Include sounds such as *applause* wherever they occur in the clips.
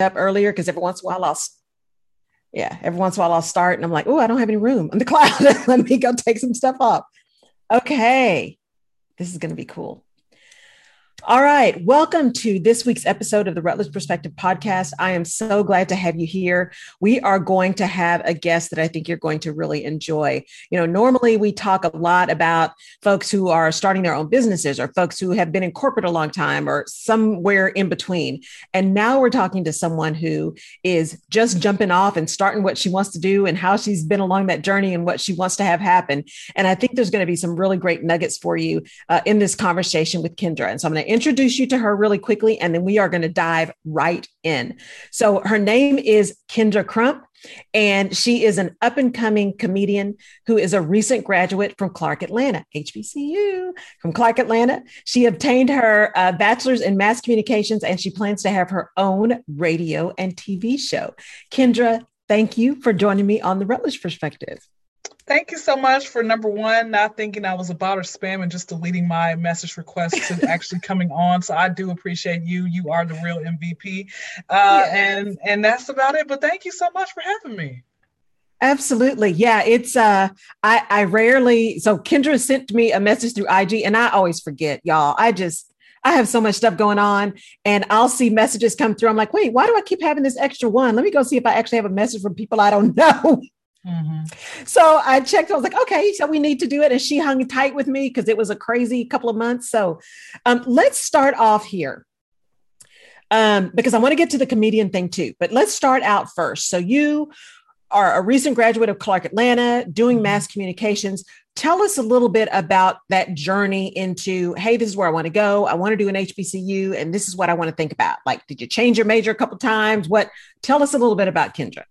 up earlier because every once in a while I'll yeah, every once in a while I'll start and I'm like, oh, I don't have any room on the *laughs* cloud. Let me go take some stuff off. Okay. This is going to be cool. All right. Welcome to this week's episode of the Rutledge Perspective podcast. I am so glad to have you here. We are going to have a guest that I think you're going to really enjoy. You know, normally we talk a lot about folks who are starting their own businesses or folks who have been in corporate a long time or somewhere in between. And now we're talking to someone who is just jumping off and starting what she wants to do and how she's been along that journey and what she wants to have happen. And I think there's going to be some really great nuggets for you uh, in this conversation with Kyndra. And so I'm going to introduce you to her really quickly, and then we are going to dive right in. So, her name is Kyndra Crump, and she is an up and coming comedian who is a recent graduate from Clark Atlanta, HBCU, from Clark Atlanta. She obtained her uh, bachelor's in mass communications, and she plans to have her own radio and TV show. Kyndra, thank you for joining me on the Rutledge Perspective. Thank you so much for number one, not thinking I was a bot or spam and just deleting my message request to *laughs* actually coming on. So I do appreciate you. You are the real MVP. Uh, yes. and and that's about it. But thank you so much for having me. Absolutely. Yeah. It's uh I I rarely so Kyndra sent me a message through IG and I always forget, y'all. I just I have so much stuff going on and I'll see messages come through. I'm like, wait, why do I keep having this extra one? Let me go see if I actually have a message from people I don't *laughs* know. Mm-hmm. So I checked. I was like, okay, so we need to do it. And she hung tight with me because it was a crazy couple of months. So um, let's start off here um, because I want to get to the comedian thing too. But let's start out first. So you are a recent graduate of Clark Atlanta doing mm-hmm. mass communications. Tell us a little bit about that journey into, hey, this is where I want to go. I want to do an HBCU, and this is what I want to think about. Like, did you change your major a couple times? What? Tell us a little bit about Kyndra.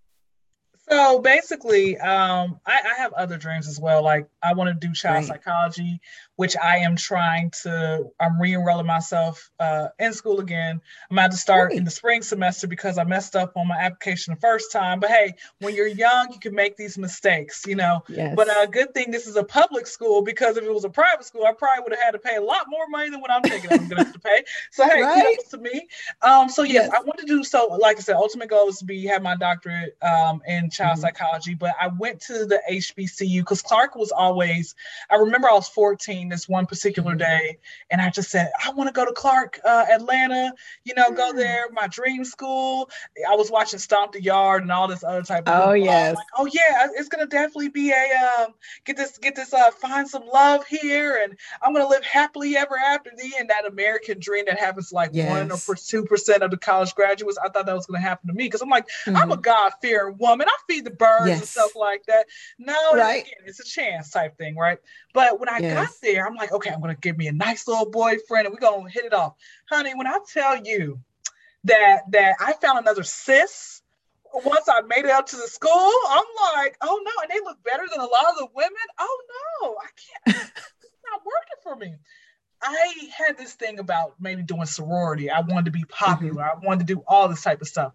So basically, um, I, I, have other dreams as well. Like I want to do child right. psychology which I am trying to, I'm re-enrolling myself uh, in school again. I'm about to start in the spring semester because I messed up on my application the first time. But hey, when you're young, you can make these mistakes, you know. Yes. But a uh, good thing this is a public school because if it was a private school, I probably would have had to pay a lot more money than what I'm thinking I'm going to have to pay. So hey, right? to me. Um, so yes, yes, I want to do so. Like I said, ultimate goal is to be have my doctorate um, in child mm-hmm. psychology. But I went to the HBCU because Clark was always. I remember I was 14 this one particular day, and I just said, I want to go to Clark, uh, Atlanta, you know, go mm. there, my dream school. I was watching Stomp the Yard and all this other type of. Oh yes. Like, oh yeah, it's gonna definitely be a um, get this get this uh, find some love here, and I'm gonna live happily ever after. The end, that American dream that happens like yes. one or two percent of the college graduates. I thought that was gonna happen to me because I'm like, mm-hmm. I'm a mm-hmm. God fearing woman. I feed the birds yes. and stuff like that. No, right. Again, it's a chance type thing, right? But when I yes. got there, I'm like, okay, I'm gonna give me a nice little boyfriend and we're gonna hit it off. Honey, when I tell you that that I found another sis once I made it up to the school, I'm like, oh no, and they look better than a lot of the women. Oh no, I can't it's not working for me. I had this thing about maybe doing sorority. I wanted to be popular. Mm-hmm. I wanted to do all this type of stuff.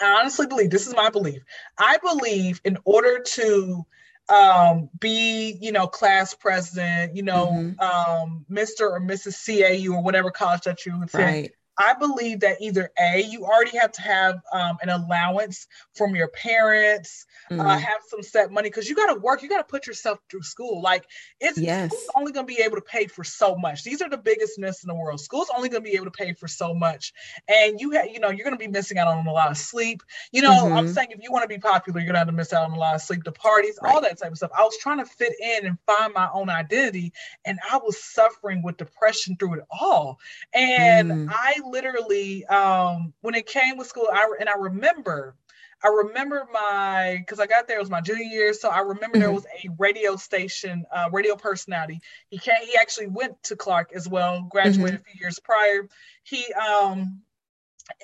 I honestly believe this is my belief. I believe in order to um, be, you know, class president, you know, mm-hmm. um, Mr. or Mrs. CAU or whatever college that you attend. Right. I believe that either A, you already have to have um, an allowance from your parents, uh, mm. uh, have some set money because you got to work, you got to put yourself through school. Like it's yes. only going to be able to pay for so much. These are the biggest myths in the world. School's only going to be able to pay for so much, and you have, you know, you're going to be missing out on a lot of sleep. You know, mm-hmm. I'm saying if you want to be popular, you're going to have to miss out on a lot of sleep, the parties, right. all that type of stuff. I was trying to fit in and find my own identity, and I was suffering with depression through it all, and mm. I literally, um, when it came with school, I and I remember, I remember my because I got there it was my junior year, so I remember mm-hmm. there was a radio station, uh, radio personality. He came, he actually went to Clark as well, graduated mm-hmm. a few years prior. He um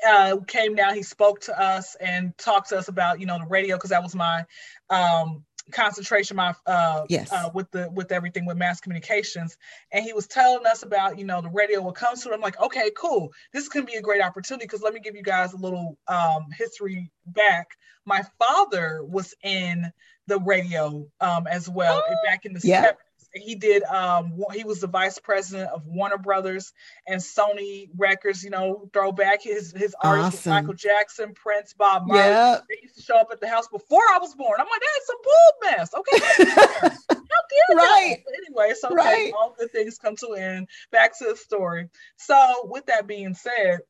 uh, came down, he spoke to us and talked to us about, you know, the radio because that was my um, concentration my uh, yes. Uh, with the with everything with mass communications and he was telling us about you know the radio what comes to it i'm like okay cool this to be a great opportunity because let me give you guys a little um, history back my father was in the radio um, as well oh, back in the yeah. 70s he did um he was the vice president of Warner Brothers and Sony Records. You know, throwback his his awesome. artists Michael Jackson, Prince, Bob Marley. Yep. They used to show up at the house before I was born. I'm like, that's some bull mess. Okay, *laughs* how dare right. you? Anyway, so okay, right. all good things come to an end. Back to the story. So with that being said,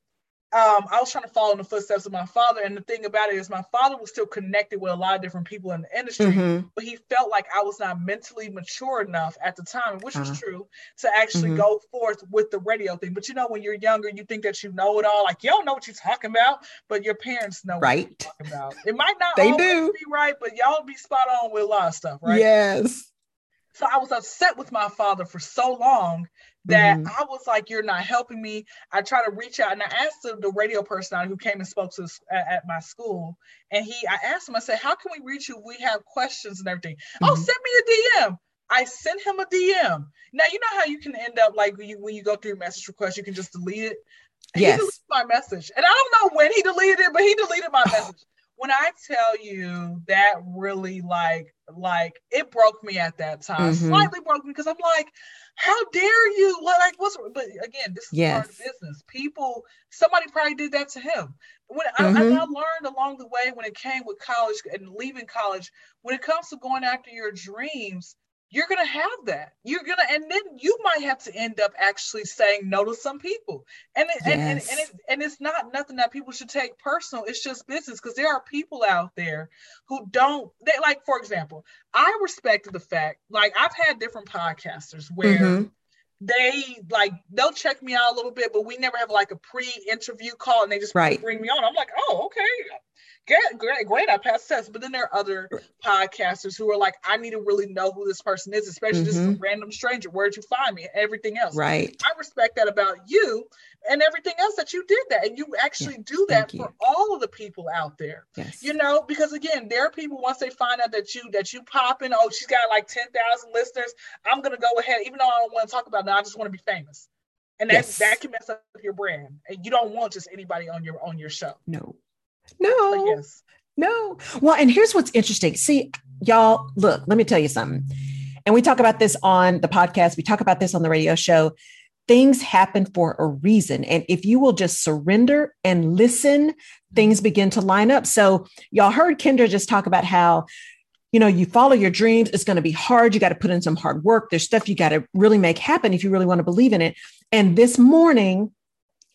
um, I was trying to follow in the footsteps of my father. And the thing about it is, my father was still connected with a lot of different people in the industry, mm-hmm. but he felt like I was not mentally mature enough at the time, which uh-huh. was true, to actually mm-hmm. go forth with the radio thing. But you know, when you're younger, you think that you know it all. Like you don't know what you're talking about, but your parents know right. what you're talking about. It might not they do. be right, but y'all be spot on with a lot of stuff, right? Yes. So I was upset with my father for so long that mm-hmm. I was like, "You're not helping me." I tried to reach out and I asked the, the radio person who came and spoke to us at, at, my school, and he, I asked him, I said, "How can we reach you? We have questions and everything." Oh, mm-hmm. Oh, send me a DM. I sent him a DM. Now you know how you can end up like when you, when you go through your message request, you can just delete it. Yes. He deleted my message, and I don't know when he deleted it, but he deleted my *laughs* message when I tell you that really like like it broke me at that time, mm-hmm. slightly broke me because I'm like, how dare you? Like what's but again, this is yes. part of business. People, somebody probably did that to him. When mm-hmm. I, I, I learned along the way when it came with college and leaving college, when it comes to going after your dreams, you're going to have that. You're going to, and then you might have to end up actually saying no to some people. And it, yes. and, and, and, it, and it's not nothing that people should take personal. It's just business because there are people out there who don't, they like, for example, I respected the fact, like, I've had different podcasters where mm-hmm. they like, they'll check me out a little bit, but we never have like a pre interview call and they just right. bring me on. I'm like, oh, okay great, great, great. I passed tests. But then there are other podcasters who are like, I need to really know who this person is, especially mm-hmm. this is a mm-hmm. random stranger. Where'd you find me? Everything else. Right. I respect that about you and everything else that you did that. And you actually yeah, do that for all of the people out there. Yes. You know, because again, there are people once they find out that you that you pop in, oh, she's got like 10,000 listeners. I'm gonna go ahead, even though I don't want to talk about that, I just want to be famous. And that, yes. that can mess up your brand. And you don't want just anybody on your on your show. No. No. *laughs* Yes. No. Well, and here's what's interesting. See, y'all, look, let me tell you something. And we talk about this on the podcast, we talk about this on the radio show. Things happen for a reason. And if you will just surrender and listen, things begin to line up. So, y'all heard Kyndra just talk about how you know, you follow your dreams. It's going to be hard. You got to put in some hard work. There's stuff you got to really make happen if you really want to believe in it. And this morning,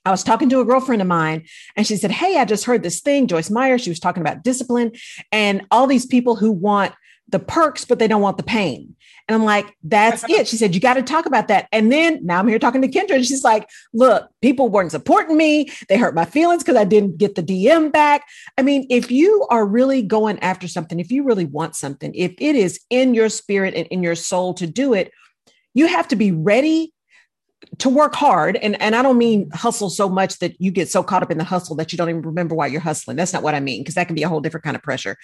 I was talking to a girlfriend of mine and she said, Hey, I just heard this thing, Joyce Meyer. She was talking about discipline and all these people who want the perks, but they don't want the pain. And I'm like, that's *laughs* it. She said, you got to talk about that. And then now I'm here talking to Kyndra and she's like, look, people weren't supporting me. They hurt my feelings because I didn't get the DM back. I mean, if you are really going after something, if you really want something, if it is in your spirit and in your soul to do it, you have to be ready to work hard and and I don't mean hustle so much that you get so caught up in the hustle that you don't even remember why you're hustling. That's not what I mean because that can be a whole different kind of pressure.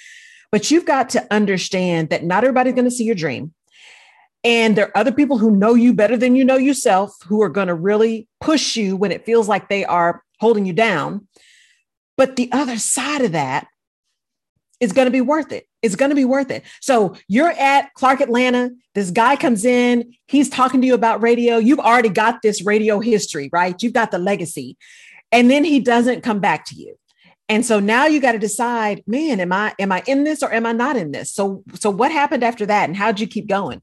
But you've got to understand that not everybody's going to see your dream. And there are other people who know you better than you know yourself who are going to really push you when it feels like they are holding you down. But the other side of that is going to be worth it. It's going to be worth it. So you're at Clark Atlanta. This guy comes in. He's talking to you about radio. You've already got this radio history, right? You've got the legacy. And then he doesn't come back to you. And so now you got to decide, man, am I am I in this or am I not in this? So so what happened after that and how'd you keep going?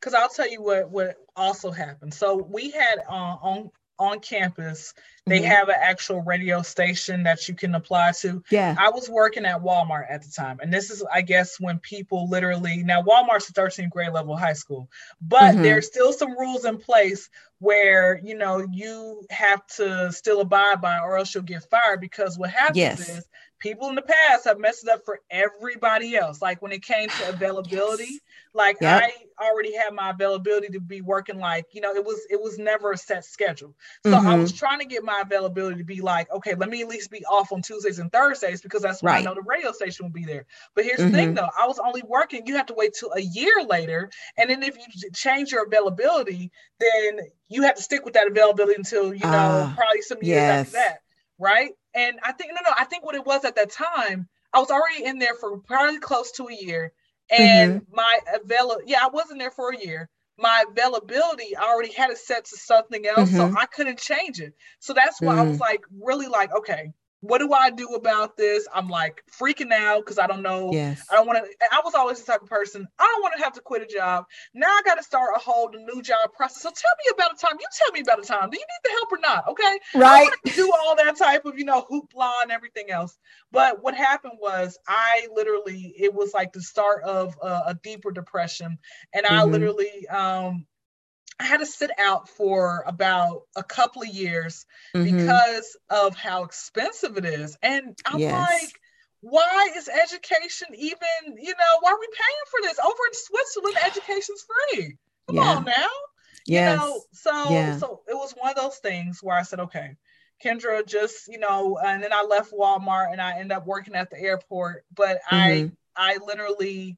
Because I'll tell you what what also happened. So we had uh, on on campus they mm-hmm. have an actual radio station that you can apply to. Yeah. I was working at Walmart at the time. And this is, I guess, when people literally now Walmart's a 13th grade level high school, but mm-hmm. there's still some rules in place where, you know, you have to still abide by or else you'll get fired because what happens yes. is people in the past have messed it up for everybody else. Like when it came to *sighs* availability, like yep. I already had my availability to be working like, you know, it was it was never a set schedule. So mm-hmm. I was trying to get my availability to be like, okay, let me at least be off on Tuesdays and Thursdays because that's when right. I know the radio station will be there. But here's mm-hmm. the thing mm-hmm. though, I was only working, you have to wait till a year later. And then if you change your availability, then you have to stick with that availability until, you know, uh, probably some years yes. after that. Right. And I think no, no, I think what it was at that time, I was already in there for probably close to a year, and mm-hmm. my avail yeah, I wasn't there for a year, my availability I already had it set to something else, mm-hmm. so I couldn't change it. So that's why mm-hmm. I was mm. like, really like, okay, what do I do about this? I'm like freaking out because I don't know. Yes. I don't want to. I was always the type of person. I don't want to have to quit a job. Now I got to start a whole new job process. So tell me about a time. You tell me about a time. Do you need the help or not? Okay. Right. do all that type of you know hoopla and everything else. But what happened was I literally it was like the start of a, a deeper depression, and mm-hmm. I literally um I had to sit out for about a couple of years mm-hmm. because of how expensive it is. And I'm yes. like, why is education even, you know, why are we paying for this? Over in Switzerland, *sighs* education's free. Come yeah. on now. Yes. You know, so yeah. so it was one of those things where I said, okay, Kyndra, just, you know, and then I left Walmart and I ended up working at the airport. But mm-hmm. I I literally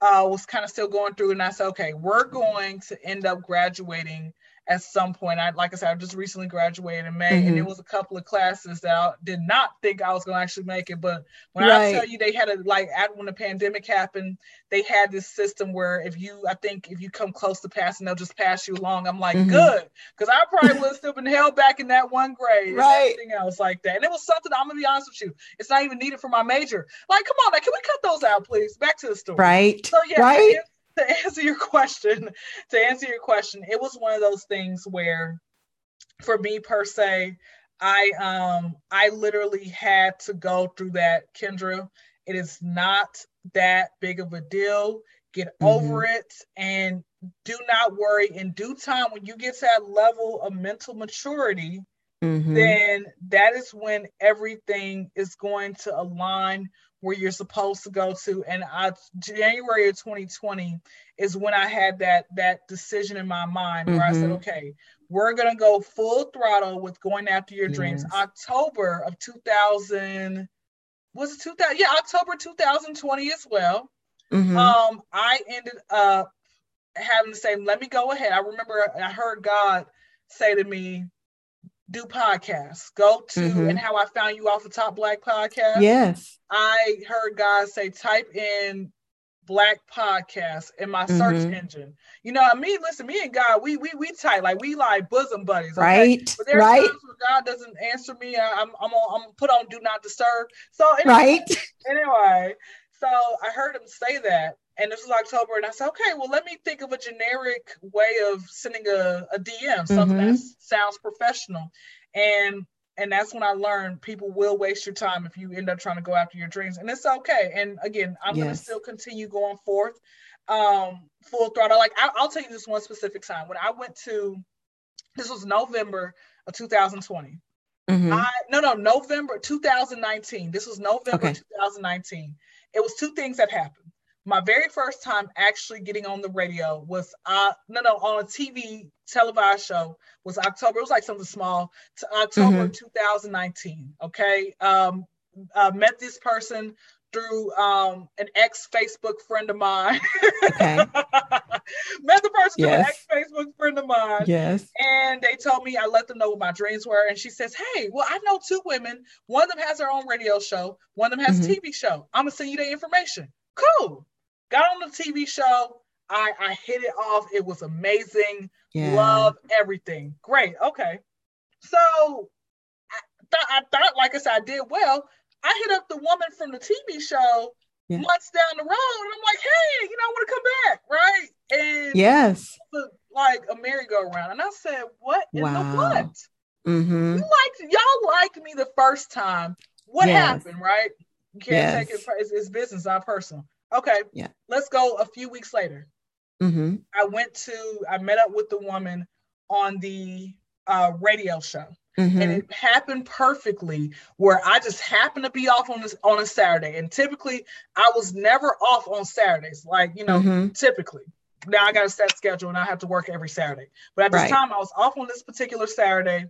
uh, was kind of still going through, and I said, okay, we're going to end up graduating at some point. I like I said, I just recently graduated in May, mm-hmm. and it was a couple of classes that I did not think I was going to actually make it. But when right. I tell you, they had a like at when the pandemic happened, they had this system where if you, I think if you come close to passing, they'll just pass you along. I'm like, mm-hmm. good, because I probably would have still been held back in that one grade, right? everything else like that. And it was something I'm gonna be honest with you, it's not even needed for my major. Like, come on, like, can we cut those out, please? Back to the story, right? So yeah, right to answer your question, to answer your question, it was one of those things where, for me per se, I um I literally had to go through that, Kyndra. It is not that big of a deal. Get mm-hmm. over it and do not worry. In due time, when you get to that level of mental maturity, mm-hmm. then that is when everything is going to align where you're supposed to go to. And I, January of 2020 is when I had that that decision in my mind where mm-hmm. I said, mm-hmm. okay, we're gonna go full throttle with going after your yes. dreams. October of 2000 was it 2000? Yeah, October 2020 as well. Mm-hmm. Um, I ended up having to say, let me go ahead. I remember I heard God say to me, do podcasts. Go to mm-hmm. and how I found you off the top black podcast. Yes. I heard guys say type in black podcast in my search mm-hmm. engine. You know, I mean, listen, me and God, we we we tight, like we like bosom buddies, okay? right? But there's right. times where God doesn't answer me. I, am I'm on, I'm put on do not disturb. So anyway, right. *laughs* Anyway, so I heard him say that, and this was October, and I said, okay, well, let me think of a generic way of sending a, a DM, something mm-hmm. that sounds professional. And and that's when I learned people will waste your time if you end up trying to go after your dreams, and it's okay. And again, I'm yes. gonna still continue going forth, um, full throttle. Like I, I'll tell you this one specific time when I went to, this was November of 2020. Mm-hmm. I no no November 2019. This was November okay. 2019. It was two things that happened my very first time actually getting on the radio was uh no no on a TV televised show was October. It was like something small to October mm-hmm. 2019. Okay. Um uh, met this person through um an ex Facebook friend of mine. Okay. *laughs* met the person yes. through an ex Facebook friend of mine. Yes. And they told me I let them know what my dreams were. And she says, Hey, well, I know two women. One of them has her own radio show, one of them has mm-hmm. a TV show. I'm gonna send you the information. Cool. Got on the TV show. I, I hit it off. It was amazing. Yeah. Love everything. Great. Okay. So I, th- I thought, like I said, I did well. I hit up the woman from the TV show yeah. months down the road, and I'm like, hey, you know, I want to come back, right? And yes, like a merry-go-round. And I said, what in wow. the what? Mm-hmm. You liked y'all liked me the first time. What yes. happened, right? You can't yes. take it. It's, it's business, not personal. Okay. Yeah. Let's go a few weeks later. Mm-hmm. I went to, I met up with the woman on the uh, radio show. Mm-hmm. And it happened perfectly where I just happened to be off on this on a Saturday. And typically I was never off on Saturdays, like you know, mm-hmm. typically. Now I got a set schedule and I have to work every Saturday. But at this right. time I was off on this particular Saturday.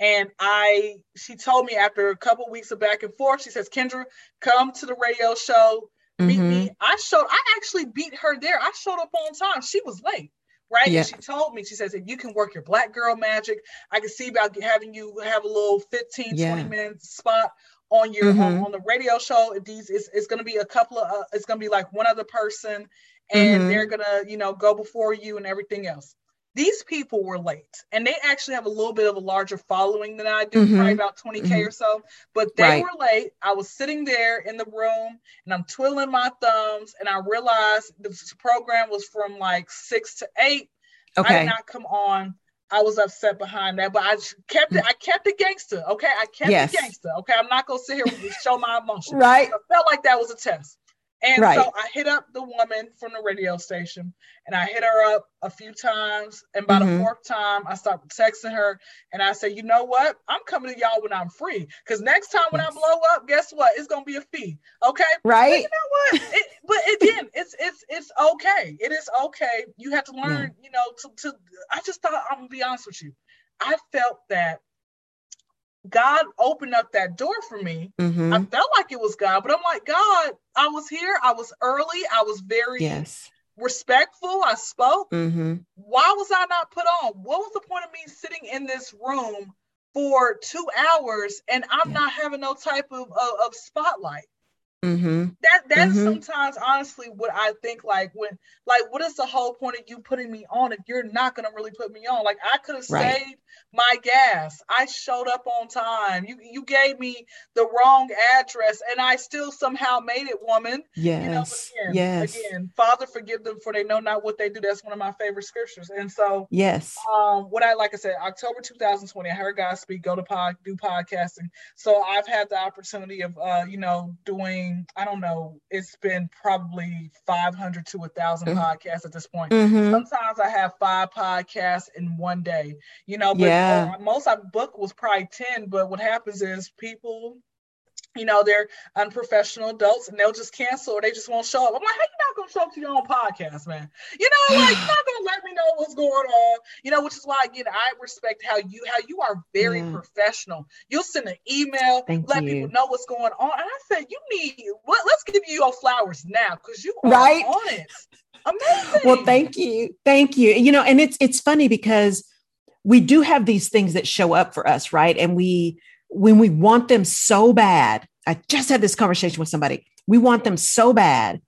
And I she told me after a couple of weeks of back and forth, she says, Kyndra, come to the radio show beat mm-hmm. me. I showed, I actually beat her there. I showed up on time. She was late. Right. Yeah. And she told me, she says, if you can work your black girl magic, I can see about having you have a little 15, yeah. 20 minute spot on your mm-hmm. on, on, the radio show. These it's, it's going to be a couple of, uh, it's going to be like one other person and mm-hmm. they're gonna, you know, go before you and everything else. These people were late, and they actually have a little bit of a larger following than I do, mm-hmm. probably about 20k mm-hmm. or so. But they right. were late. I was sitting there in the room, and I'm twiddling my thumbs, and I realized the program was from like six to eight. Okay. I did not come on I was upset behind that, but I kept it. I kept it gangster. Okay, I kept yes. it gangster. Okay, I'm not gonna sit here and show my emotions. right. I felt like that was a test. And right. so I hit up the woman from the radio station and I hit her up a few times. And by mm-hmm. the fourth time, I started texting her and I said, you know what? I'm coming to y'all when I'm free. Because next time when yes. I blow up, guess what? It's gonna be a fee. Okay. Right. But you know what? It, but again, it's it's it's okay. It is okay. You have to learn, yeah. you know, to, to I just thought I'm gonna be honest with you. I felt that God opened up that door for me. Mm-hmm. I felt like it was God, but I'm like, God, I was here. I was early. I was very yes. respectful. I spoke. Mm-hmm. Why was I not put on? What was the point of me sitting in this room for two hours and I'm yeah. not having no type of, of, of spotlight? Mm-hmm. That that's mm-hmm. sometimes honestly what I think like when like what is the whole point of you putting me on if you're not gonna really put me on? Like I could have right. saved my gas. I showed up on time. You you gave me the wrong address and I still somehow made it, woman. Yes. You know, again, yes. Again, Father forgive them for they know not what they do. That's one of my favorite scriptures. And so yes. Um what I like I said, October 2020, I heard God speak, go to pod, do podcasting. So I've had the opportunity of uh, you know, doing I don't know, it's been probably 500 to a 1000 mm-hmm. podcasts at this point. Mm-hmm. Sometimes I have five podcasts in one day, you know, but yeah. most I book was probably 10. But what happens is people you know, they're unprofessional adults and they'll just cancel or they just won't show up. I'm like, how you not gonna show up to your own podcast, man? You know, like *sighs* you're not gonna let me know what's going on. You know, which is why again I respect how you how you are very yeah. professional. You'll send an email, Thank let you. people know what's going on. And I said, you need what let's give you your flowers now because you are right? on it. *laughs* Amazing. Well, thank you. Thank you. You know, and it's it's funny because we do have these things that show up for us, right? And we when we want them so bad, I just had this conversation with somebody. We want them so bad.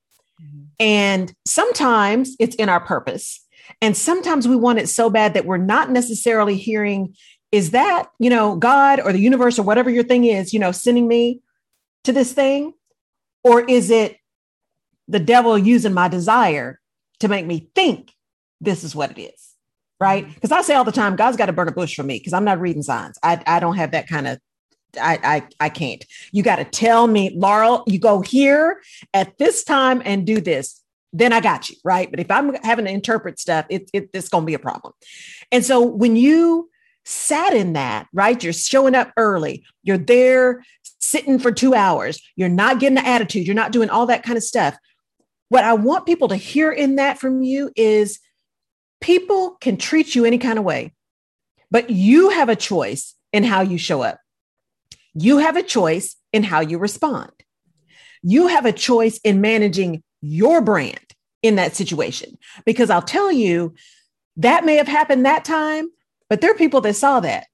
Mm-hmm. And sometimes it's in our purpose. And sometimes we want it so bad that we're not necessarily hearing, is that, you know, God or the universe or whatever your thing is, you know, sending me to this thing? Or is it the devil using my desire to make me think this is what it is? Right. Because mm-hmm. I say all the time, God's got to burn a bush for me because I'm not reading signs. I, I don't have that kind of I, I, I can't. You got to tell me, Laurel, you go here at this time and do this. Then I got you, right? But if I'm having to interpret stuff, it, it, it's going to be a problem. And so when you sat in that, right, you're showing up early, you're there sitting for two hours, you're not getting the attitude, you're not doing all that kind of stuff. What I want people to hear in that from you is people can treat you any kind of way, but you have a choice in how you show up. You have a choice in how you respond. You have a choice in managing your brand in that situation. Because I'll tell you, that may have happened that time, but there are people that saw that.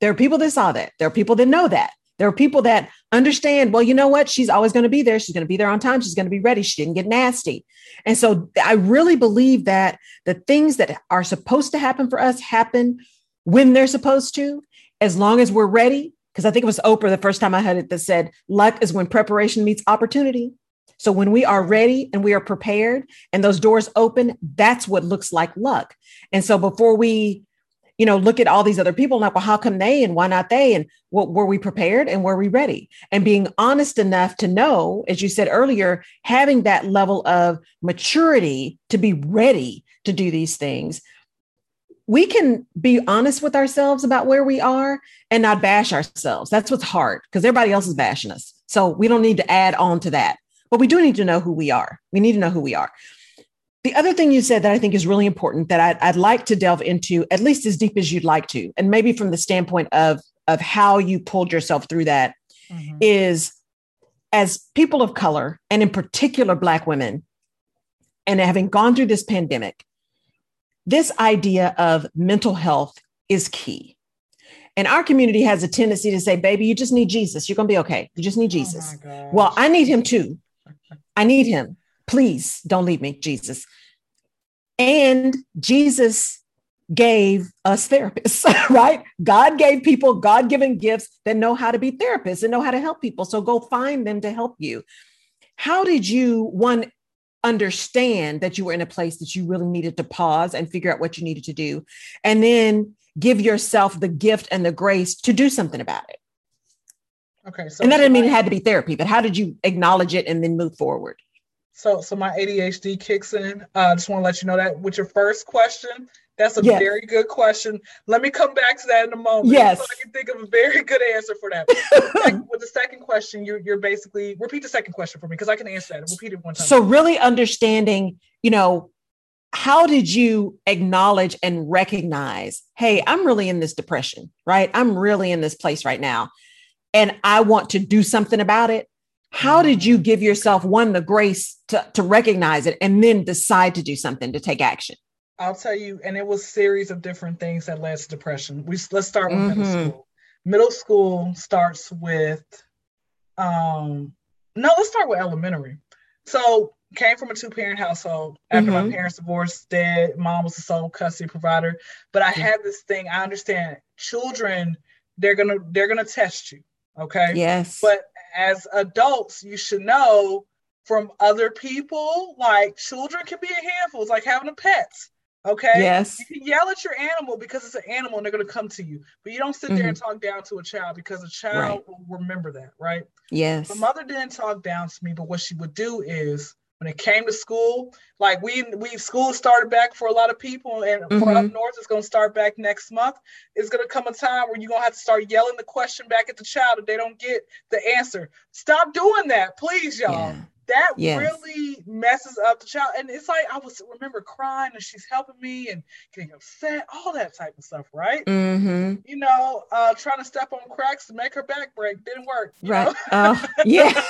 There are people that saw that. There are people that know that. There are people that understand, well, you know what? She's always going to be there. She's going to be there on time. She's going to be ready. She didn't get nasty. And so I really believe that the things that are supposed to happen for us happen when they're supposed to, as long as we're ready because I think it was Oprah the first time I heard it that said, luck is when preparation meets opportunity. So when we are ready and we are prepared and those doors open, that's what looks like luck. And so before we, you know, look at all these other people, like, well, how come they and why not they? And what were we prepared and were we ready? And being honest enough to know, as you said earlier, having that level of maturity to be ready to do these things we can be honest with ourselves about where we are and not bash ourselves. That's what's hard because everybody else is bashing us. So we don't need to add on to that. But we do need to know who we are. We need to know who we are. The other thing you said that I think is really important that I'd, I'd like to delve into, at least as deep as you'd like to, and maybe from the standpoint of, of how you pulled yourself through that, mm-hmm. is as people of color, and in particular, Black women, and having gone through this pandemic, this idea of mental health is key. And our community has a tendency to say, baby, you just need Jesus. You're going to be okay. You just need oh Jesus. Oh well, I need him too. I need him. Please don't leave me, Jesus. And Jesus gave us therapists, *laughs* right? God gave people God given gifts that know how to be therapists and know how to help people. So go find them to help you. How did you, one, understand that you were in a place that you really needed to pause and figure out what you needed to do? And then give yourself the gift and the grace to do something about it. Okay. So and that didn't mean it had to be therapy, but how did you acknowledge it and then move forward? So, so my ADHD kicks in. Uh, I uh, just want to let you know that with your first question, that's a yes. very good question. Let me come back to that in a moment. Yes. So I can think of a very good answer for that. *laughs* with the second question, you're, you're basically repeat the second question for me because I can answer that. Repeat it one time. So really understanding, you know, how did you acknowledge and recognize, hey, I'm really in this depression, right? I'm really in this place right now. And I want to do something about it. How did you give yourself one the grace to, to recognize it and then decide to do something to take action? I'll tell you, and it was series of different things that led to depression. We let's start with mm-hmm. middle school. Middle school starts with um no, let's start with elementary. So came from a two parent household. After mm-hmm. my parents divorced, dad, mom was the sole custody provider. But I had this thing. I understand children, they're gonna they're gonna test you. Okay. Yes. But as adults, you should know from other people, like children can be a handful. It's like having a pet. Okay. Yes. You can yell at your animal because it's an animal and they're going to come to you, but you don't sit mm-hmm. there and mm-hmm. talk down to a child because a child right. will remember that, right? Yes. My mother didn't talk down to me, but what she would do is when it came to school, like we we school started back for a lot of people, and mm-hmm. for up north, it's going to start back next month. It's going to come a time where you're going to have to start yelling the question back at the child if they don't get the answer. Stop doing that, please, y'all. Yeah that yes. really messes up the child. And it's like I was remember crying and she's helping me and getting upset, all that type of stuff, right? Mm-hmm. You know, uh, trying to step on cracks to make her back break didn't work. Right. Uh, *laughs* yeah. keeping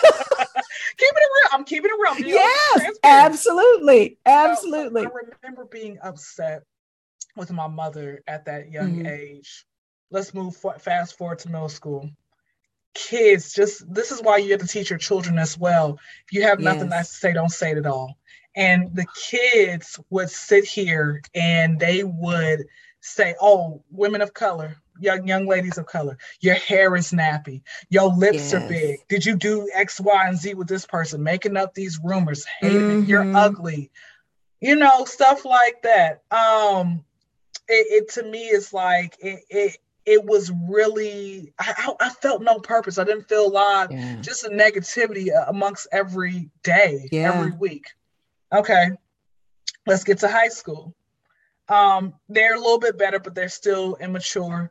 it real. I'm keeping it real. Yes, absolutely. Absolutely. So, I remember being upset with my mother at that young mm-hmm. age. Let's move fast forward to middle school kids just this is why you have to teach your children as well if you have nothing yes. nice to say don't say it at all and the kids would sit here and they would say oh women of color young young ladies of color your hair is nappy your lips yes. are big did you do x y and z with this person making up these rumors hating mm-hmm. you're ugly you know stuff like that um it, it to me is like it, it it was really I, I, felt no purpose. I didn't feel alive. Yeah. just a negativity amongst every day yeah. every week. Okay. Let's get to high school. Um they're a little bit better but they're still immature.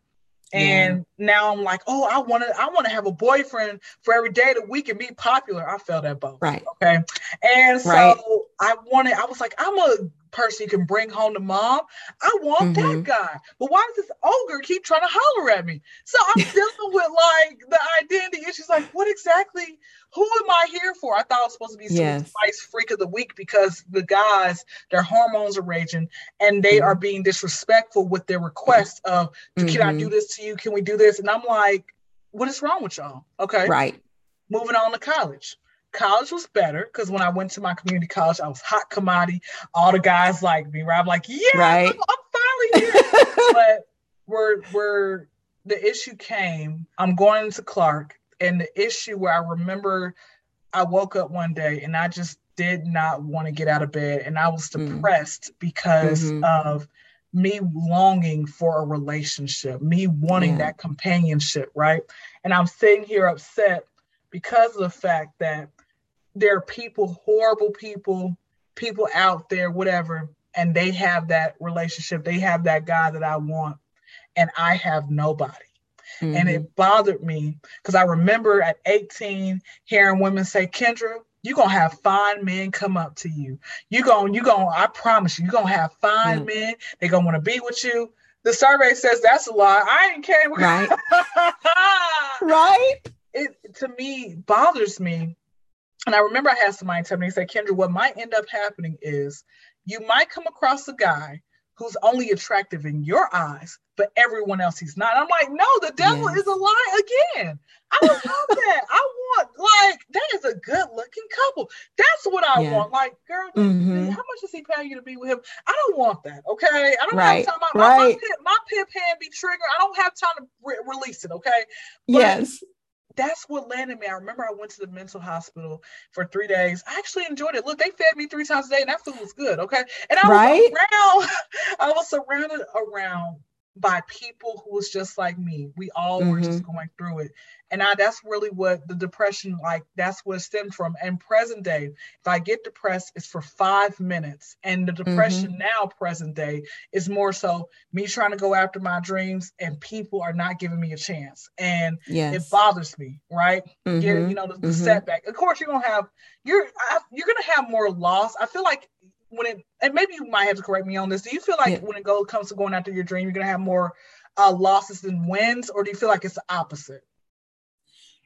And yeah. now i'm like oh i want to i want to have a boyfriend for every day of the week and be popular. I felt that both. Right. Okay. And so right. i wanted i was like i'm a person you can bring home to mom. I want mm-hmm. that guy. But why does this ogre keep trying to holler at me? So I'm *laughs* dealing with like the identity issues. Like, what exactly? Who am I here for? I thought I was supposed to be yes. spice freak of the week because the guys, their hormones are raging and they mm-hmm. are being disrespectful with their request of, mm-hmm. can I do mm-hmm. this to you? Can we do this? And I'm like, what is wrong with y'all? Okay. Right. Moving on to college college was better because when I went to my community college, I was hot commodity. All the guys like me, right? I'm like, yeah, right. I'm, I'm finally here. *laughs* but where where the issue came, I'm going to Clark, and the issue where I remember I woke up one day and I just did not want to get out of bed, and I was mm. depressed mm. because mm-hmm. of me longing for a relationship, me wanting that companionship, right? And I'm sitting here upset because of the fact that there are people, horrible people, people out there, whatever, and they have that relationship. They have that guy that I want, and I have nobody. Mm-hmm. And it mm-hmm. bothered me because I remember at 18 hearing women say, Kyndra, you're gonna have fine men come up to you. You're gonna, you gonna, I promise you, you're gonna have fine mm-hmm. men. They're gonna want to be with you. The survey says that's a lie. I ain't came right. *laughs* right. It to me bothers me and I remember I had somebody tell me, he said, Kyndra, what might end up happening is you might come across a guy who's only attractive in your eyes, but everyone else he's not. I'm like, no, the devil yes. is a lie again. I don't *laughs* want that. I want like that is a good looking couple. That's what I yeah. want. Like, girl, mm-hmm. how much is he paying you to be with him? I don't want that. Okay, I don't right. have time. My, right. my, my, pip, my pip hand be triggered. I don't have time to re- release it. Okay. But yes. That's what landed me. I remember I went to the mental hospital for three days. I actually enjoyed it. Look, they fed me three times a day, and that food was good. Okay, and I right? was around. *laughs* I was surrounded around by people who was just like me. We all mm-hmm. were just going through it. And I that's really what the depression like that's what it stemmed from. And present day, if I get depressed, it's for five minutes. And the depression mm-hmm. now, present day, is more so me trying to go after my dreams and people are not giving me a chance. And yes. it bothers me, right? Mm-hmm. Get, you know, the, the mm-hmm. setback. Of course, you're gonna have you're I, you're gonna have more loss. I feel like when it and maybe you might have to correct me on this. Do you feel like yeah. when it goes comes to going after your dream, you're gonna have more uh, losses than wins, or do you feel like it's the opposite?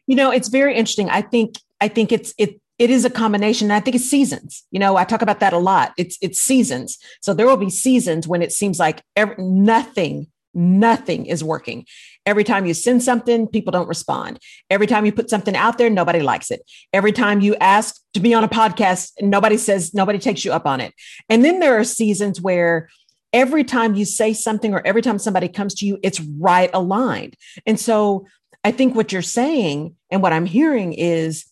You know, it's very interesting. I think I think it's it it is a combination. I think it's seasons. You know, I talk about that a lot. It's it's seasons. So there will be seasons when it seems like every, nothing nothing is working. Every time you send something, people don't respond. Every time you put something out there, nobody likes it. Every time you ask to be on a podcast, nobody says, nobody takes you up on it. And then there are seasons where every time you say something or every time somebody comes to you, it's right aligned. And so I think what you're saying and what I'm hearing is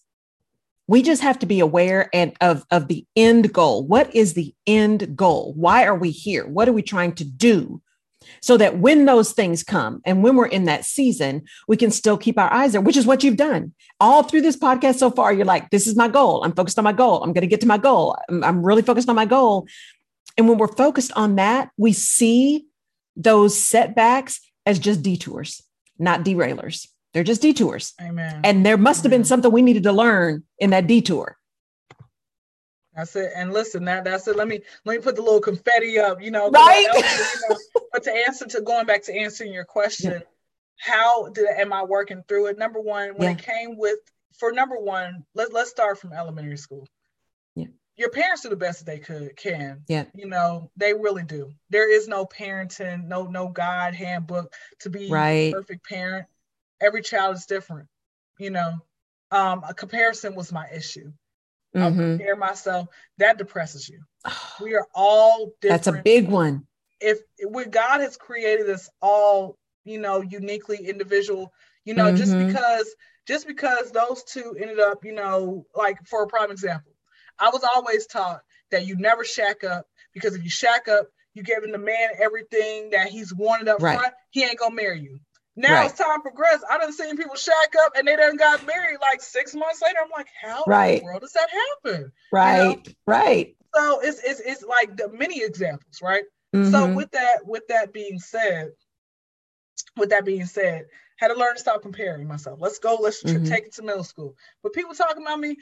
we just have to be aware and of, of the end goal. What is the end goal? Why are we here? What are we trying to do? So that when those things come and when we're in that season, we can still keep our eyes there, which is what you've done all through this podcast so far. You're like, this is my goal. I'm focused on my goal. I'm going to get to my goal. I'm, I'm really focused on my goal. And when we're focused on that, we see those setbacks as just detours, not derailers. They're just detours. Amen. And there must have been something we needed to learn in that detour. That's it. And listen, that that's it. Let me let me put the little confetti up. You know, right. you know, *laughs* but to answer to going back to answering your question, yeah. how did am I working through it? Number one, when yeah. it came with for number one, let let's start from elementary school. Yeah. Your parents do the best that they could can. Yeah. You know, they really do. There is no parenting, no no guide handbook to be right. perfect parent. Every child is different. You know, um, a comparison was my issue mm-hmm. I'll compare myself. That depresses you. We are all different. That's a big one. If when God has created us all, you know, uniquely individual, you know, mm-hmm. just because just because those two ended up, you know, like for a prime example, I was always taught that you never shack up because if you shack up, you giving the man everything that he's wanted up right. front, he ain't gonna marry you. Now right. as time progressed, I done seen people shack up and they done got married like six months later. I'm like, how right. in the world does that happen? Right, you know? right. So it's it's it's like the many examples, right? Mm-hmm. So with that with that being said, with that being said, had to learn to stop comparing myself. Let's go. Let's mm-hmm. take it to middle school. But people talking about me,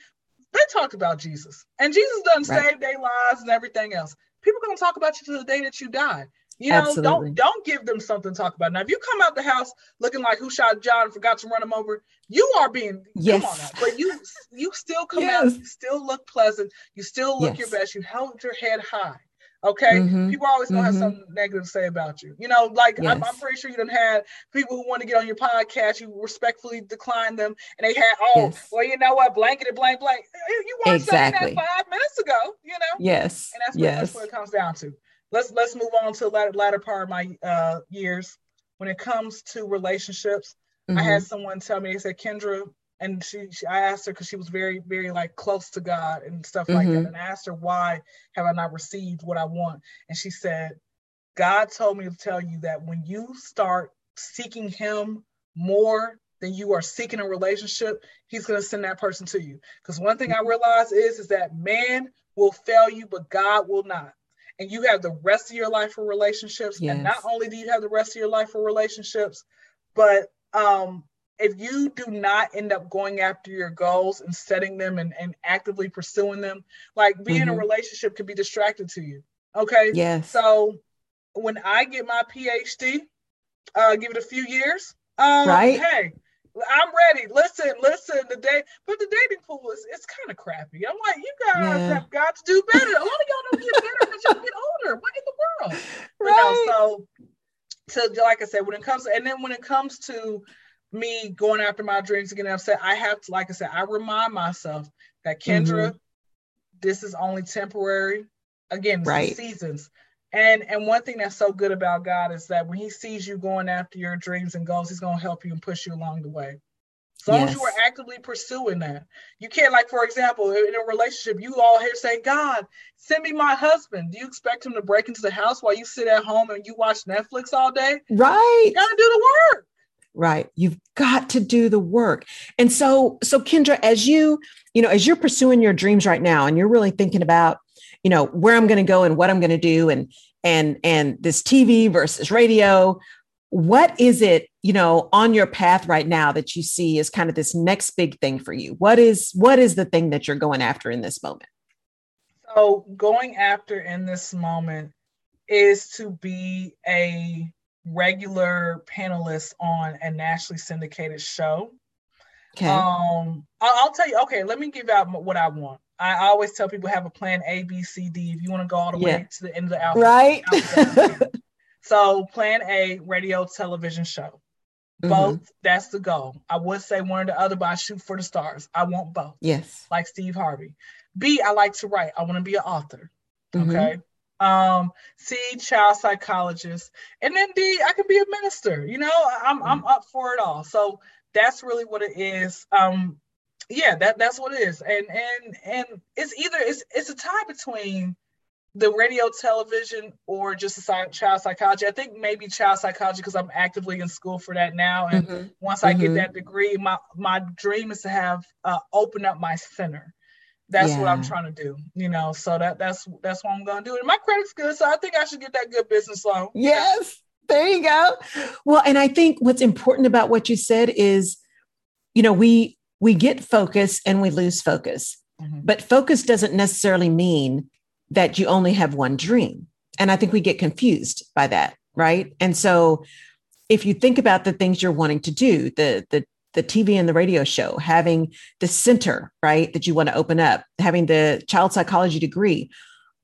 they talked about Jesus, and Jesus doesn't right. save their lives and everything else. People gonna talk about you to the day that you die. You know, Absolutely. don't don't give them something to talk about. Now, if you come out the house looking like who shot John and forgot to run him over, you are being yes. But you you still come yes. out, you still look pleasant, you still look yes. your best, you held your head high. Okay, mm-hmm. people are always gonna mm-hmm. have something negative to say about you. You know, like yes. I'm, I'm, pretty sure you done had people who want to get on your podcast. You respectfully declined them, and they had, oh, yes. well, you know what, blanket, blank, blank. You watched exactly. that five minutes ago. You know, yes, and that's what, yes. that's what it comes down to let's let's move on to the latter, latter part of my uh, years. When it comes to relationships, mm-hmm. I had mm-hmm. someone tell me, they said, Kyndra, and she, she I asked her because she was very, very like close to God and stuff mm-hmm. like that. Mm-hmm. And I asked her, why have I not received what I want? And she said, God told me to tell you that when you start seeking Him more than you are seeking a relationship, He's going to send that person to you. Because one thing I mm-hmm. realize is, is that man will fail you, but God will not and you have the rest of your life for relationships. Yes. And not only do you have the rest of your life for relationships, but um, if you do not end up going after your goals and setting them and, and actively pursuing them, like being mm-hmm. in a mm-hmm. relationship could be distracted to you. Okay. Yes. So when I get my PhD, uh, give it a few years. Um, right. Hey, I'm ready. Listen, listen. The day, but the dating pool is it's kind of crappy. I'm like, you guys yeah. have got to do better. A lot of y'all don't get better because y'all get older. What in the world? Right. You know, so, to like I said, when it comes, to, and then when it comes to me going after my dreams and getting upset, I have to, like I said, I remind myself that Kyndra, mm-hmm. this is only temporary. Again, right. seasons. And and one thing that's so good about God is that when He sees you going after your dreams and goals, He's going to help you and push you along the way. As long yes. as you are actively pursuing that, you can't like, for example, in a relationship, you all here say, "God, send me my husband." Do you expect him to break into the house while you sit at home and you watch Netflix all day? Right. You gotta do the work. Right. You've got to do the work. And so, so Kyndra, as you, you know, as you're pursuing your dreams right now, and you're really thinking about, you know, where I'm going to go and what I'm going to do, and and and this TV versus radio, what is it you know on your path right now that you see is kind of this next big thing for you? What is what is the thing that you're going after in this moment? So going after in this moment is to be a regular panelist on a nationally syndicated show. Okay. Um I'll, I'll tell you okay let me give out what i want I always tell people have a plan A, B, C, D. If you want to go all the yeah. way to the end of the alphabet, right? Alphabet, *laughs* So plan A, radio, television show. Mm-hmm. Both, mm-hmm. that's the goal. I would say one or the other, but I shoot for the stars. I want both. Yes. Like Steve Harvey. B, I like to write. I want to be an author. Mm-hmm. Okay. Um, C, child psychologist. And then D, I can be a minister. You know, I'm mm-hmm. I'm up for it all. So that's really what it is. Um, yeah, that that's what it is. And and and it's either it's it's a tie between the radio, television, or just a child psychology. I think maybe child psychology because I'm actively in school for that now. And mm-hmm. once mm-hmm. I get mm-hmm. that degree, my my dream is to have uh, open up my center. That's yeah. what I'm trying to do, you know. So that that's that's what I'm gonna do. And my credit's good, so I think I should get that good business loan. Yes, there you go. Well, and I think what's important about what you said is, you know, we we get focus and we lose focus, mm-hmm. but focus doesn't necessarily mean that you only have one dream. And I think we get confused by that, right? And so if you think about the things you're wanting to do, the the the TV and the radio show, having the center, right, that you want to open up, having the child psychology degree,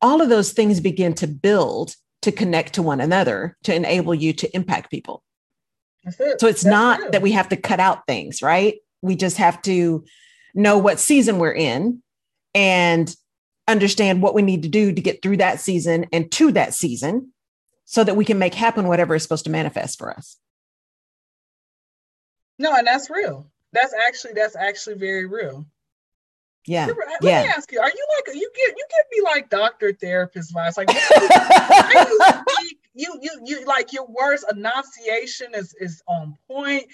all of those things begin to build to connect to one another to enable you to impact people. It. So it's That's not true. that we have to cut out things, right? We just have to know what season we're in and understand what we need to do to get through that season and to that season so that we can make happen whatever is supposed to manifest for us. No, and that's real. That's actually that's actually very real. Yeah. Let yeah. me ask you: Are you like you give you give me like doctor therapist advice? Like *laughs* you, you you you you like your words enunciation is is on point.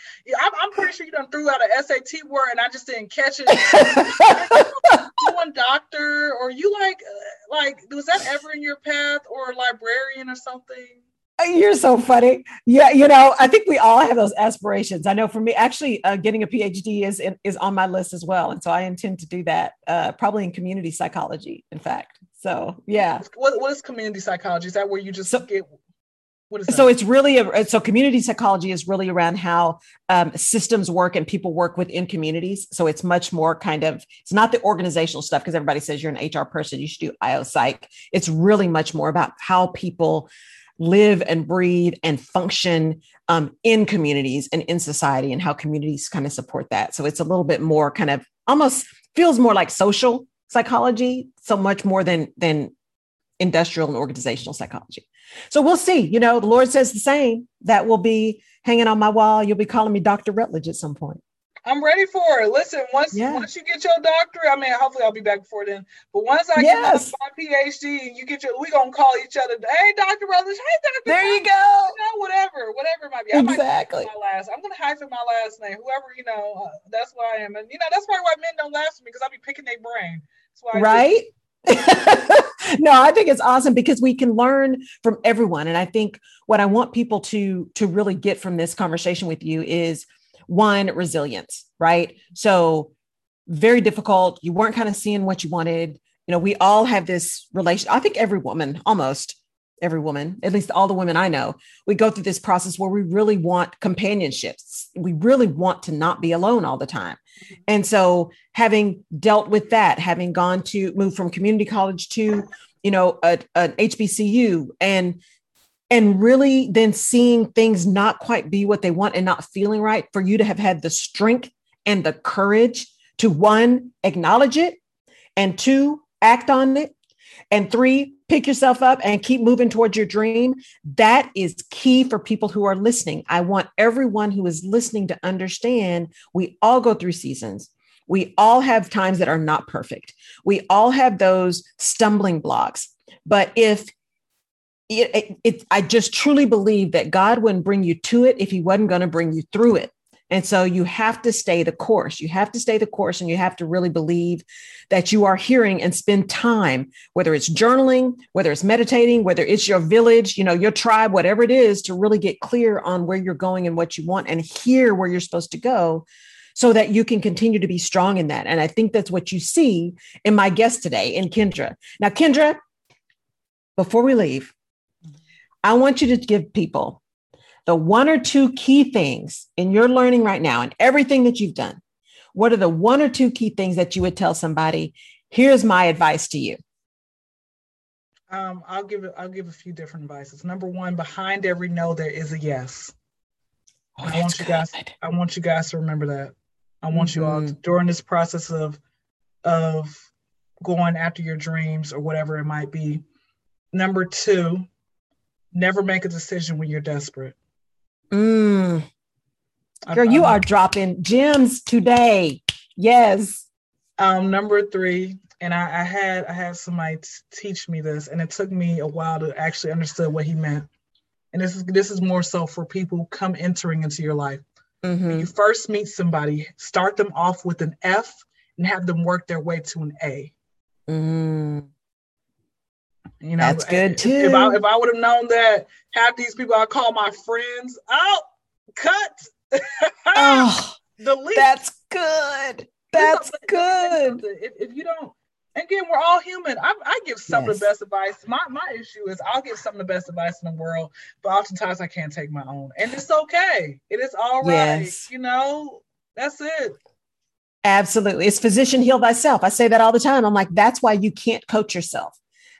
I'm, I'm pretty sure you done threw out an SAT word and I just didn't catch it. *laughs* one doctor or you like uh, like was that ever in your path or librarian or something? You're so funny. Yeah, you know, I think we all have those aspirations. I know for me, actually, uh, getting a PhD is is on my list as well, and so I intend to do that uh, probably in community psychology. In fact, so yeah. What what is community psychology? Is that where you just so, get? What is that? So it's really a, so community psychology is really around how um, systems work and people work within communities. So it's much more kind of it's not the organizational stuff because everybody says you're an HR person, you should do IO psych. It's really much more about how people live and breathe and function um, in communities and in society and how communities kind of support that. So it's a little bit more kind of almost feels more like social psychology, so much more than than industrial and organizational psychology. So we'll see. You know, the Lord says the same. That will be hanging on my wall. You'll be calling me Dr. Rutledge at some point. I'm ready for it. Listen, once yeah. once you get your doctorate, I mean, hopefully I'll be back before then. But once I yes. get my PhD and you get your, we gonna call each other. Hey, Doctor Brothers. Hey, Doctor. There you go. You know, whatever, whatever it might be. I exactly. my last. I'm gonna hyphen my last name. Whoever you know, uh, that's who I am. And you know, that's probably why men don't last me because I'll be picking their brain. right. *laughs* no, I think it's awesome because we can learn from everyone. And I think what I want people to to really get from this conversation with you is one resilience, right? So very difficult. You weren't kind of seeing what you wanted. You know, we all have this relation. I think every woman, almost every woman, at least all the women I know, we go through this process where we really want companionships. We really want to not be alone all the time. Mm-hmm. And so having dealt with that, having gone to move from community college to, you know, a, an HBCU and and really then seeing things not quite be what they want and not feeling right for you to have had the strength and the courage to one acknowledge it and two act on it. And three, pick yourself up and keep moving towards your dream. That is key for people who are listening. I want everyone who is listening to understand we all go through seasons. We all have times that are not perfect. We all have those stumbling blocks. But if it, it, it, I just truly believe that God wouldn't bring you to it if He wasn't going to bring you through it. And so you have to stay the course. You have to stay the course and you have to really believe that you are hearing and spend time, whether it's journaling, whether it's meditating, whether it's your village, you know, your tribe, whatever it is, to really get clear on where you're going and what you want and hear where you're supposed to go so that you can continue to be strong in that. And I think that's what you see in my guest today, in Kyndra. Now, Kyndra, before we leave, I want you to give people the one or two key things in your learning right now and everything that you've done. What are the one or two key things that you would tell somebody? Here's my advice to you. Um, I'll give. I'll give a few different advices. Number one, behind every no, there is a yes. Oh, I want you guys. I want you guys to remember that. I want mm-hmm. you all to, mm-hmm. during this process of of going after your dreams or whatever it might be. Number two, never make a decision when you're desperate. Mm. Girl, you are dropping gems today. Yes. Um, number three, and I, I had I had somebody t- teach me this, and it took me a while to actually understand what he meant. And this is this is more so for people come entering into your life. Mm-hmm. When you first meet somebody, start them off with an F and have them work their way to an A. Mm. You know, that's eh, good too. If, if I if I would have known that half these people I call my friends, oh, cut, oh, *laughs* delete. That's good. That's good. If, if you don't, again, we're all human. I, I give some yes. of the best advice. My my issue is I'll give some of the best advice in the world, but oftentimes I can't take my own, and it's okay. It is all right. Yes. You know, that's it. Absolutely. It's physician heal thyself. I say that all the time. I'm like, that's why you can't coach yourself.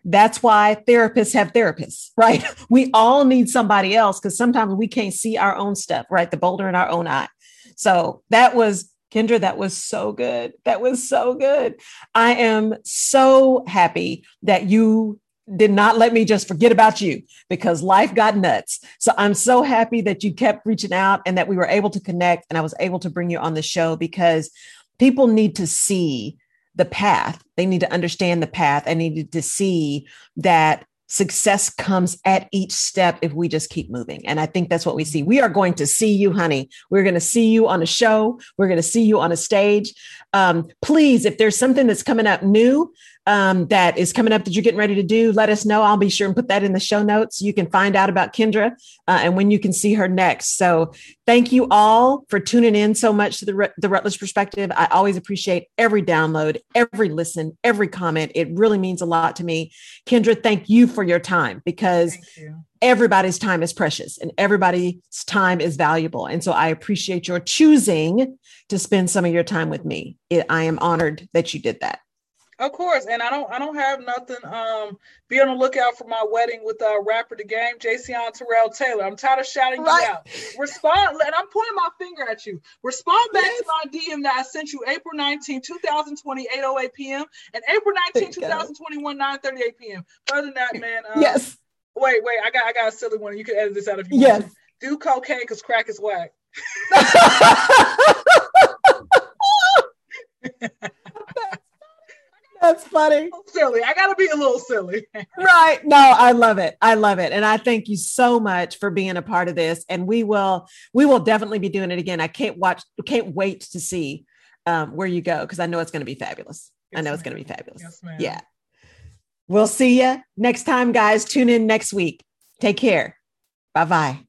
That's why therapists have therapists, *laughs* right? We all need somebody else because sometimes we can't see our own stuff, right? The boulder in our own eye. So that was Kyndra, that was so good. That was so good. I am so happy that you did not let me just forget about you because life got nuts. So I'm so happy that you kept reaching out and that we were able to connect and I was able to bring you on the show because people need to see the path. They need to understand the path. I needed to see that success comes at each step if we just keep moving. And I think that's what we see. We are going to see you, honey. We're going to see you on a show. We're going to see you on a stage. Um, please, if there's something that's coming up new, um, that is coming up that you're getting ready to do, let us know. I'll be sure and put that in the show notes. You can find out about Kyndra uh, and when you can see her next. So thank you all for tuning in so much to the, the Rutledge perspective. I always appreciate every download, every listen, every comment. It really means a lot to me. Kyndra, thank you for your time because everybody's time is precious and everybody's time is valuable. And so I appreciate your choosing to spend some of your time with me. It, I am honored that you did that. Of course, and I don't I don't have nothing. Um, be on the lookout for my wedding with uh rapper the game, Jayceon Terrell Taylor. I'm tired of shouting right. you out. Respond, and I'm pointing my finger at you. Respond back yes. to my DM that I sent you April 19, 2020, 8:08 p.m. and April 19, 2021, 9:38 p.m. Further than that, man. Um, yes. Wait, wait, I got I got a silly one. You can edit this out if you yes. want. Do cocaine because crack is whack. *laughs* *laughs* That's funny. Silly. I got to be a little silly. *laughs* right. No, I love it. I love it. And I thank you so much for being a part of this. And we will, we will definitely be doing it again. I can't watch, can't wait to see um, where you go because I know it's going to be fabulous. Yes, I know ma'am. it's going to be fabulous. Yes, yeah. We'll see you next time, guys. Tune in next week. Take care. Bye bye.